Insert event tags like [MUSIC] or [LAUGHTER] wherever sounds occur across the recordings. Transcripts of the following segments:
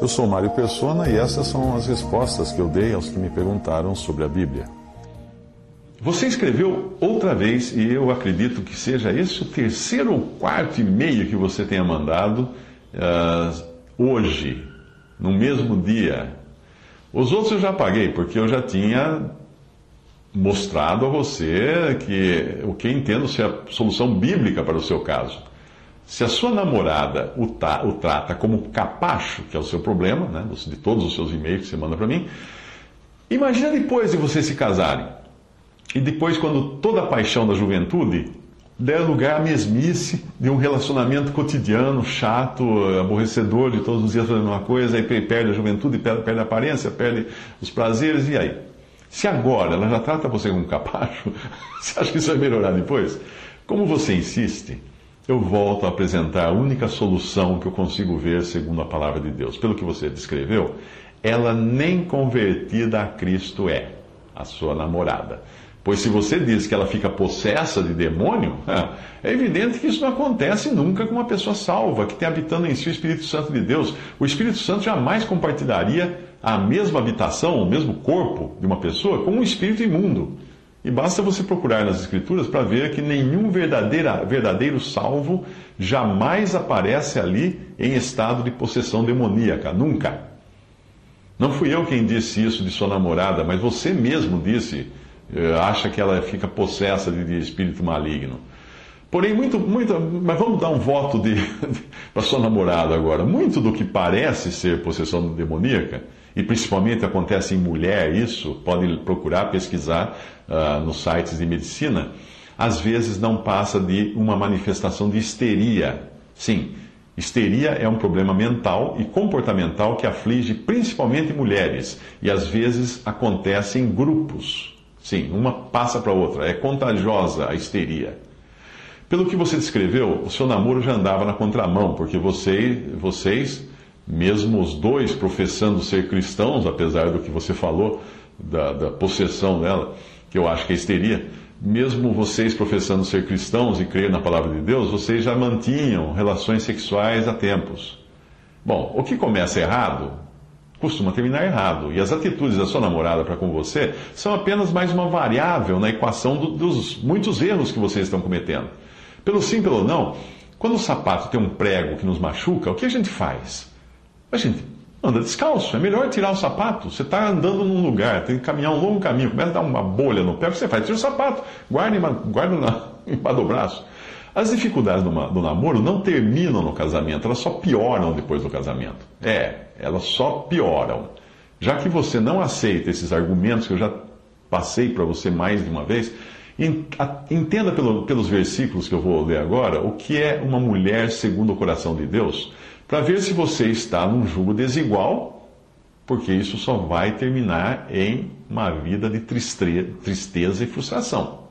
Eu sou Mário Persona e essas são as respostas que eu dei aos que me perguntaram sobre a Bíblia. Você escreveu outra vez, e eu acredito que seja esse o terceiro ou quarto e-mail que você tenha mandado uh, hoje, no mesmo dia. Os outros eu já paguei, porque eu já tinha mostrado a você que o que entendo ser a solução bíblica para o seu caso. Se a sua namorada o, o trata como capacho, que é o seu problema, né, de todos os seus e-mails que você manda para mim, imagina depois de vocês se casarem. E depois, quando toda a paixão da juventude der lugar à mesmice de um relacionamento cotidiano, chato, aborrecedor, de todos os dias fazendo uma coisa, aí perde a juventude, perde, perde a aparência, perde os prazeres, e aí? Se agora ela já trata você como capacho, [LAUGHS] você acha que isso vai melhorar depois? Como você insiste, eu volto a apresentar a única solução que eu consigo ver segundo a palavra de Deus. Pelo que você descreveu, ela nem convertida a Cristo é, a sua namorada. Pois se você diz que ela fica possessa de demônio, [LAUGHS] é evidente que isso não acontece nunca com uma pessoa salva, que tem habitando em si o Espírito Santo de Deus. O Espírito Santo jamais compartilharia a mesma habitação, o mesmo corpo de uma pessoa com um espírito imundo. E basta você procurar nas Escrituras para ver que nenhum verdadeiro salvo jamais aparece ali em estado de possessão demoníaca, nunca. Não fui eu quem disse isso de sua namorada, mas você mesmo disse, eh, acha que ela fica possessa de, espírito maligno. Porém, muito, muito, mas vamos dar um voto de, [LAUGHS] de para sua namorada agora. Muito do que parece ser possessão demoníaca e principalmente acontece em mulher isso, pode procurar pesquisar uh, nos sites de medicina, às vezes não passa de uma manifestação de histeria. Sim, histeria é um problema mental e comportamental que aflige principalmente mulheres e às vezes acontece em grupos. Sim, uma passa para outra, é contagiosa a histeria. Pelo que você descreveu, o seu namoro já andava na contramão, porque você, vocês mesmo os dois professando ser cristãos, apesar do que você falou da, da possessão dela, que eu acho que é histeria, mesmo vocês professando ser cristãos e crer na palavra de Deus, vocês já mantinham relações sexuais há tempos. Bom, o que começa errado costuma terminar errado. E as atitudes da sua namorada para com você são apenas mais uma variável na equação do, dos muitos erros que vocês estão cometendo. Pelo sim, pelo não, quando o sapato tem um prego que nos machuca, o que a gente faz? A gente anda descalço, é melhor tirar o sapato. Você está andando num lugar, tem que caminhar um longo caminho, começa a dar uma bolha no pé, que você faz? Tira o sapato, guarda, guarda na, [LAUGHS] embaixo do braço. As dificuldades do, do namoro não terminam no casamento, elas só pioram depois do casamento. É, elas só pioram. Já que você não aceita esses argumentos que eu já passei para você mais de uma vez, entenda pelo, pelos versículos que eu vou ler agora o que é uma mulher segundo o coração de Deus para ver se você está num jugo desigual, porque isso só vai terminar em uma vida de tristeza e frustração.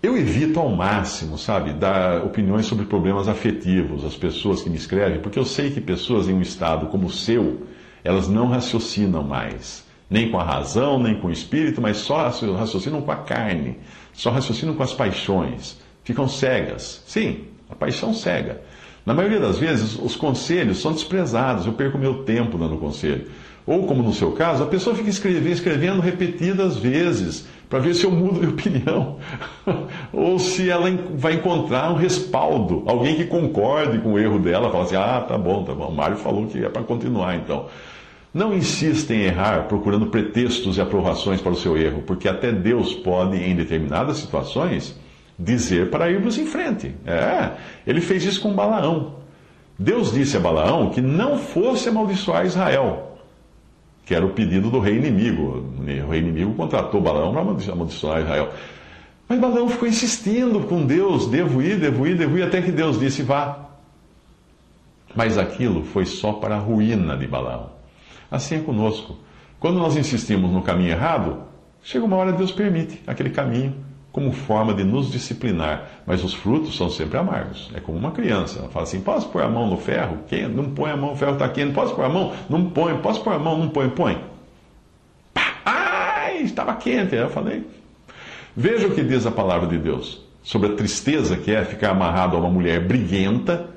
Eu evito ao máximo, sabe, dar opiniões sobre problemas afetivos às pessoas que me escrevem, porque eu sei que pessoas em um estado como o seu, elas não raciocinam mais, nem com a razão, nem com o espírito, mas só raciocinam com a carne, só raciocinam com as paixões, ficam cegas. Sim, a paixão cega. Na maioria das vezes, os conselhos são desprezados, eu perco meu tempo dando conselho. Ou, como no seu caso, a pessoa fica escrevendo, escrevendo repetidas vezes para ver se eu mudo de [LAUGHS] opinião. Ou se ela vai encontrar um respaldo, alguém que concorde com o erro dela, fala assim: ah, tá bom, tá bom, o Mário falou que é para continuar então. Não insista em errar procurando pretextos e aprovações para o seu erro, porque até Deus pode, em determinadas situações, dizer para irmos em frente. É, ele fez isso com Balaão. Deus disse a Balaão que não fosse amaldiçoar Israel, que era o pedido do rei inimigo. O rei inimigo contratou Balaão para amaldiçoar Israel. Mas Balaão ficou insistindo com Deus: devo ir, devo ir, devo ir, até que Deus disse: vá. Mas aquilo foi só para a ruína de Balaão. Assim é conosco. Quando nós insistimos no caminho errado, chega uma hora Deus permite aquele caminho como forma de nos disciplinar, mas os frutos são sempre amargos. É como uma criança, ela fala assim: posso pôr a mão no ferro? Quem? Não põe a mão, o ferro está quente. Posso pôr a mão? Não põe. Posso pôr a mão? Não põe. Põe. Pá! Ai, estava quente. Eu falei. Veja o que diz a palavra de Deus sobre a tristeza que é ficar amarrado a uma mulher briguenta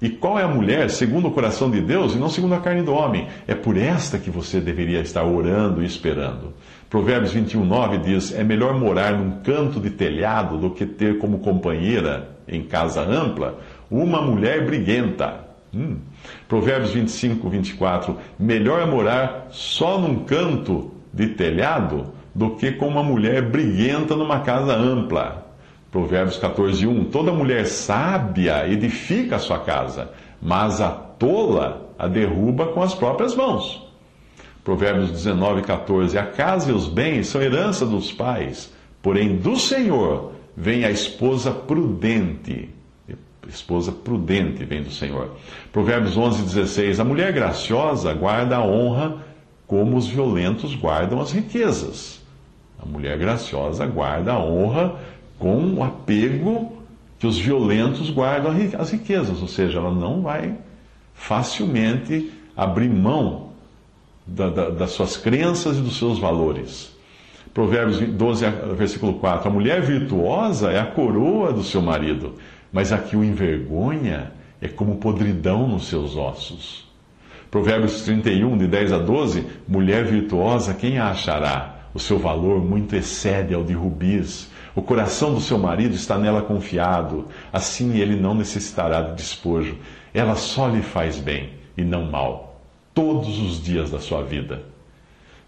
E qual é a mulher segundo o coração de Deus e não segundo a carne do homem? É por esta que você deveria estar orando e esperando. Provérbios 21, 9 diz: É melhor morar num canto de telhado do que ter como companheira, em casa ampla, uma mulher briguenta. Hum. Provérbios 25, 24: Melhor morar só num canto de telhado do que com uma mulher briguenta numa casa ampla. Provérbios 14, 1. Toda mulher sábia edifica a sua casa, mas a tola a derruba com as próprias mãos. Provérbios 19, 14. A casa e os bens são herança dos pais, porém do Senhor vem a esposa prudente. Esposa prudente vem do Senhor. Provérbios 11, 16. A mulher graciosa guarda a honra como os violentos guardam as riquezas. A mulher graciosa guarda a honra com o apego que os violentos guardam as riquezas, ou seja, ela não vai facilmente abrir mão da, da, das suas crenças e dos seus valores. Provérbios 12, versículo 4: A mulher virtuosa é a coroa do seu marido, mas a que o envergonha é como podridão nos seus ossos. Provérbios 31, de 10 a 12: Mulher virtuosa, quem a achará? O seu valor muito excede ao de rubis o coração do seu marido está nela confiado, assim ele não necessitará de despojo. Ela só lhe faz bem e não mal, todos os dias da sua vida.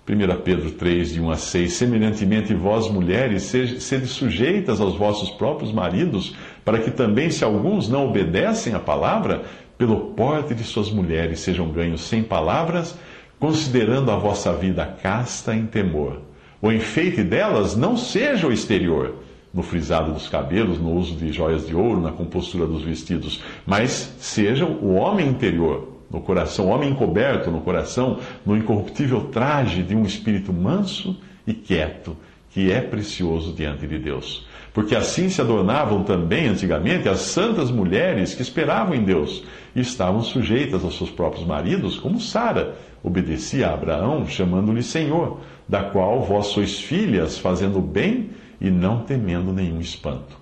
1 Pedro 3, de 1 a 6: Semelhantemente, vós, mulheres, sede sujeitas aos vossos próprios maridos, para que também, se alguns não obedecem à palavra, pelo porte de suas mulheres sejam ganhos sem palavras, considerando a vossa vida casta em temor. O enfeite delas não seja o exterior, no frisado dos cabelos, no uso de joias de ouro, na compostura dos vestidos, mas seja o homem interior, no coração, o homem encoberto no coração, no incorruptível traje de um espírito manso e quieto, que é precioso diante de Deus. Porque assim se adornavam também antigamente as santas mulheres que esperavam em Deus e estavam sujeitas aos seus próprios maridos, como Sara obedecia a Abraão, chamando-lhe Senhor, da qual vós sois filhas, fazendo bem e não temendo nenhum espanto.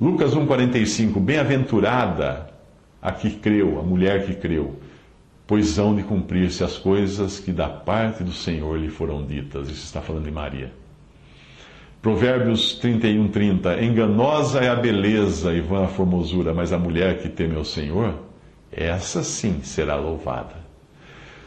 Lucas 1,45: Bem-aventurada a que creu, a mulher que creu, pois hão de cumprir-se as coisas que da parte do Senhor lhe foram ditas. Isso está falando de Maria. Provérbios 31, 30. Enganosa é a beleza e vã a formosura, mas a mulher que teme ao Senhor, essa sim será louvada.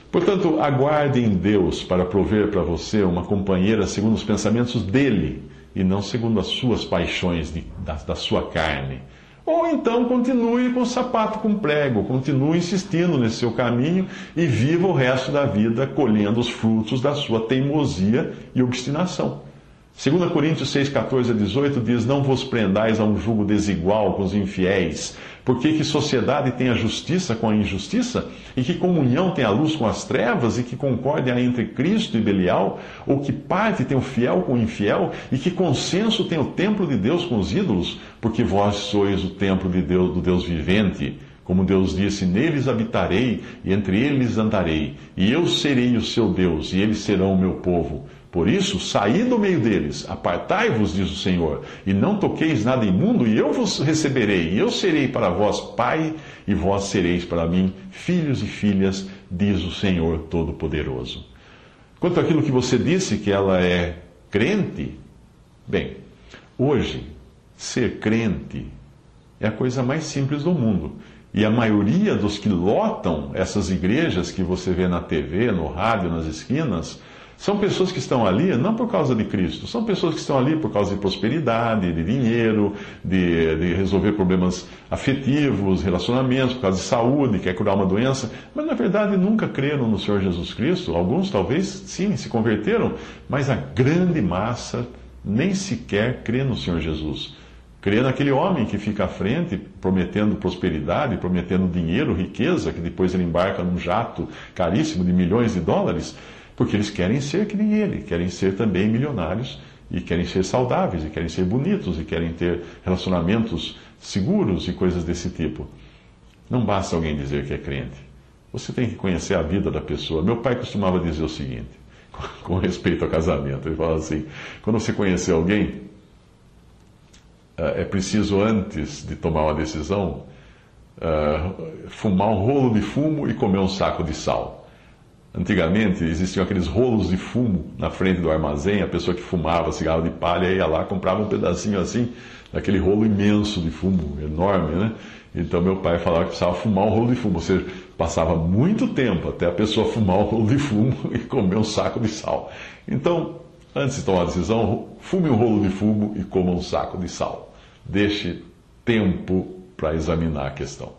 Portanto, aguarde em Deus para prover para você uma companheira segundo os pensamentos dele e não segundo as suas paixões de, da, da sua carne. Ou então continue com o sapato com prego, continue insistindo nesse seu caminho e viva o resto da vida colhendo os frutos da sua teimosia e obstinação. 2 Coríntios 6, 14 a 18 diz: Não vos prendais a um jugo desigual com os infiéis, porque que sociedade tem a justiça com a injustiça? E que comunhão tem a luz com as trevas? E que concórdia há entre Cristo e Belial? Ou que parte tem o fiel com o infiel? E que consenso tem o templo de Deus com os ídolos? Porque vós sois o templo de Deus, do Deus vivente. Como Deus disse: Neles habitarei e entre eles andarei, e eu serei o seu Deus, e eles serão o meu povo. Por isso, saí do meio deles, apartai-vos, diz o Senhor, e não toqueis nada imundo, e eu vos receberei, e eu serei para vós pai, e vós sereis para mim filhos e filhas, diz o Senhor Todo-Poderoso. Quanto àquilo que você disse, que ela é crente, bem, hoje, ser crente é a coisa mais simples do mundo. E a maioria dos que lotam essas igrejas que você vê na TV, no rádio, nas esquinas, são pessoas que estão ali não por causa de Cristo, são pessoas que estão ali por causa de prosperidade, de dinheiro, de, de resolver problemas afetivos, relacionamentos, por causa de saúde, quer curar uma doença, mas na verdade nunca creram no Senhor Jesus Cristo. Alguns talvez sim se converteram, mas a grande massa nem sequer crê no Senhor Jesus. Crê naquele homem que fica à frente prometendo prosperidade, prometendo dinheiro, riqueza, que depois ele embarca num jato caríssimo de milhões de dólares porque eles querem ser que nem ele, querem ser também milionários, e querem ser saudáveis, e querem ser bonitos, e querem ter relacionamentos seguros e coisas desse tipo. Não basta alguém dizer que é crente. Você tem que conhecer a vida da pessoa. Meu pai costumava dizer o seguinte, [LAUGHS] com respeito ao casamento: ele falava assim, quando você conhecer alguém, eh, é preciso, antes de tomar uma decisão, uh, fumar um rolo de fumo e comer um saco de sal. Antigamente existiam aqueles rolos de fumo na frente do armazém, a pessoa que fumava cigarro de palha ia lá, comprava um pedacinho assim, daquele rolo imenso de fumo, enorme, né? Então meu pai falava que precisava fumar um rolo de fumo, ou seja, passava muito tempo até a pessoa fumar um rolo de fumo [LAUGHS] e comer um saco de sal. Então, antes de tomar a decisão, fume um rolo de fumo e coma um saco de sal. Deixe tempo para examinar a questão.